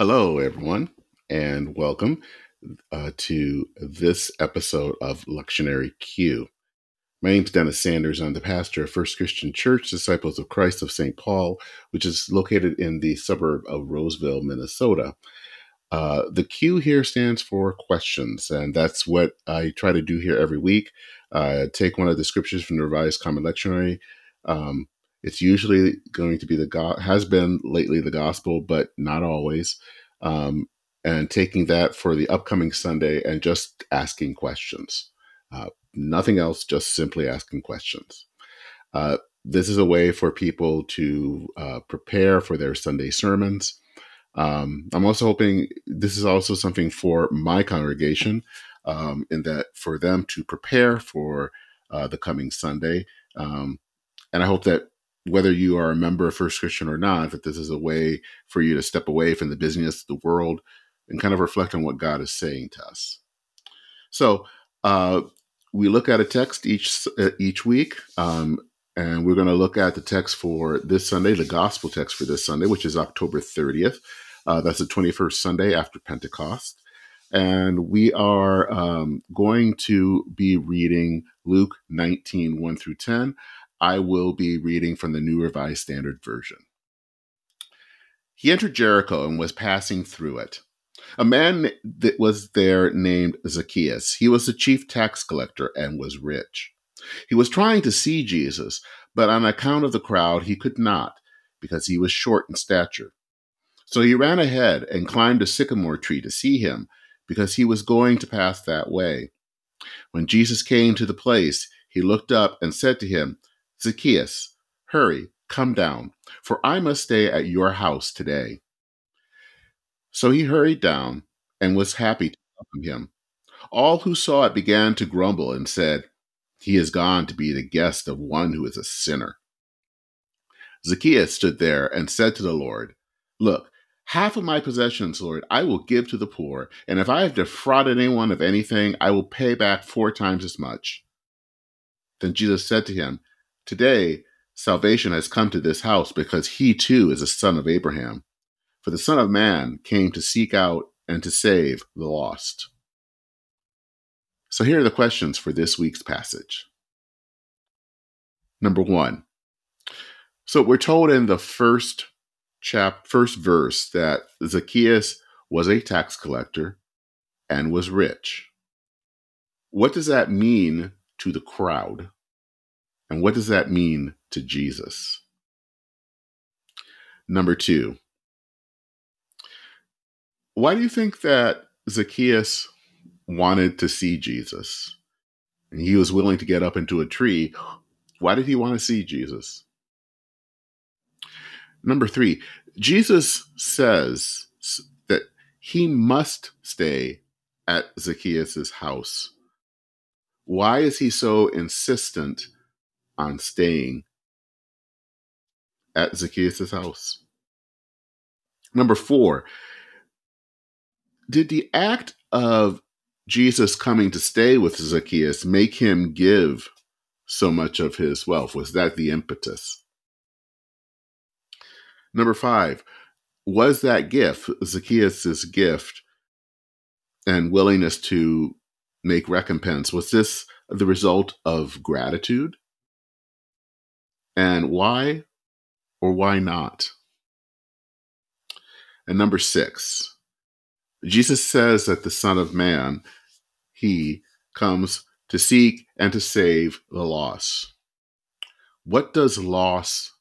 Hello, everyone, and welcome uh, to this episode of Lectionary Q. My name is Dennis Sanders. I'm the pastor of First Christian Church, Disciples of Christ of St. Paul, which is located in the suburb of Roseville, Minnesota. Uh, the Q here stands for questions, and that's what I try to do here every week. Uh, take one of the scriptures from the Revised Common Lectionary. Um, it's usually going to be the God has been lately the gospel, but not always. Um, and taking that for the upcoming Sunday and just asking questions. Uh, nothing else, just simply asking questions. Uh, this is a way for people to uh, prepare for their Sunday sermons. Um, I'm also hoping this is also something for my congregation, um, in that for them to prepare for uh, the coming Sunday. Um, and I hope that whether you are a member of First Christian or not, that this is a way for you to step away from the busyness of the world and kind of reflect on what God is saying to us. So uh, we look at a text each uh, each week, um, and we're going to look at the text for this Sunday, the gospel text for this Sunday, which is October 30th. Uh, that's the 21st Sunday after Pentecost. And we are um, going to be reading Luke 19, 1 through 10. I will be reading from the New Revised Standard Version. He entered Jericho and was passing through it. A man that was there named Zacchaeus. He was the chief tax collector and was rich. He was trying to see Jesus, but on account of the crowd, he could not, because he was short in stature. So he ran ahead and climbed a sycamore tree to see him, because he was going to pass that way. When Jesus came to the place, he looked up and said to him, Zacchaeus, hurry, come down, for I must stay at your house today. So he hurried down and was happy to welcome him. All who saw it began to grumble and said, He has gone to be the guest of one who is a sinner. Zacchaeus stood there and said to the Lord, Look, half of my possessions, Lord, I will give to the poor, and if I have defrauded anyone of anything, I will pay back four times as much. Then Jesus said to him, Today, salvation has come to this house because he too is a son of Abraham. For the Son of Man came to seek out and to save the lost. So here are the questions for this week's passage. Number one. So we're told in the first chap first verse that Zacchaeus was a tax collector and was rich. What does that mean to the crowd? And what does that mean to Jesus? Number two, why do you think that Zacchaeus wanted to see Jesus? And he was willing to get up into a tree. Why did he want to see Jesus? Number three, Jesus says that he must stay at Zacchaeus' house. Why is he so insistent on staying at Zacchaeus' house. Number four, did the act of Jesus coming to stay with Zacchaeus make him give so much of his wealth? Was that the impetus? Number five, was that gift, Zacchaeus' gift and willingness to make recompense, was this the result of gratitude? And why or why not? And number six, Jesus says that the Son of Man, he comes to seek and to save the lost. What does loss,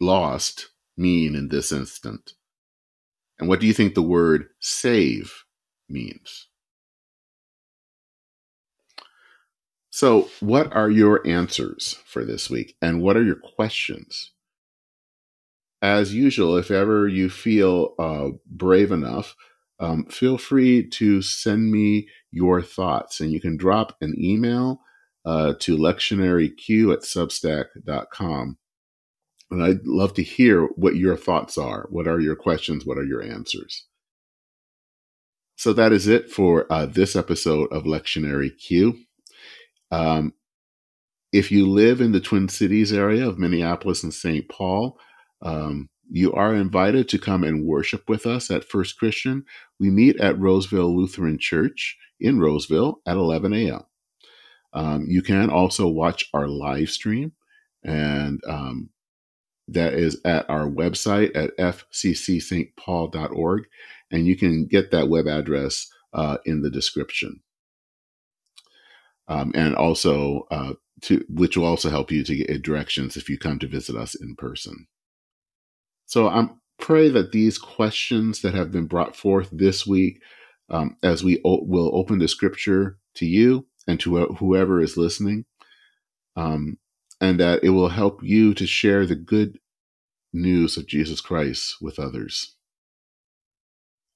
lost mean in this instant? And what do you think the word save means? So, what are your answers for this week? And what are your questions? As usual, if ever you feel uh, brave enough, um, feel free to send me your thoughts. And you can drop an email uh, to lectionaryq at substack.com. And I'd love to hear what your thoughts are. What are your questions? What are your answers? So that is it for uh, this episode of Lectionary Q. Um, if you live in the Twin Cities area of Minneapolis and St. Paul, um, you are invited to come and worship with us at First Christian. We meet at Roseville Lutheran Church in Roseville at 11 a.m. Um, you can also watch our live stream, and um, that is at our website at fccsaintpaul.org. And you can get that web address uh, in the description. Um, and also, uh, to, which will also help you to get directions if you come to visit us in person. So I pray that these questions that have been brought forth this week, um, as we o- will open the scripture to you and to whoever is listening, um, and that it will help you to share the good news of Jesus Christ with others.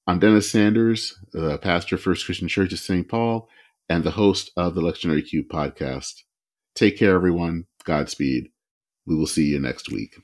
I'm Dennis Sanders, pastor First Christian Church of St. Paul, and the host of the Lectionary Q podcast. Take care, everyone. Godspeed. We will see you next week.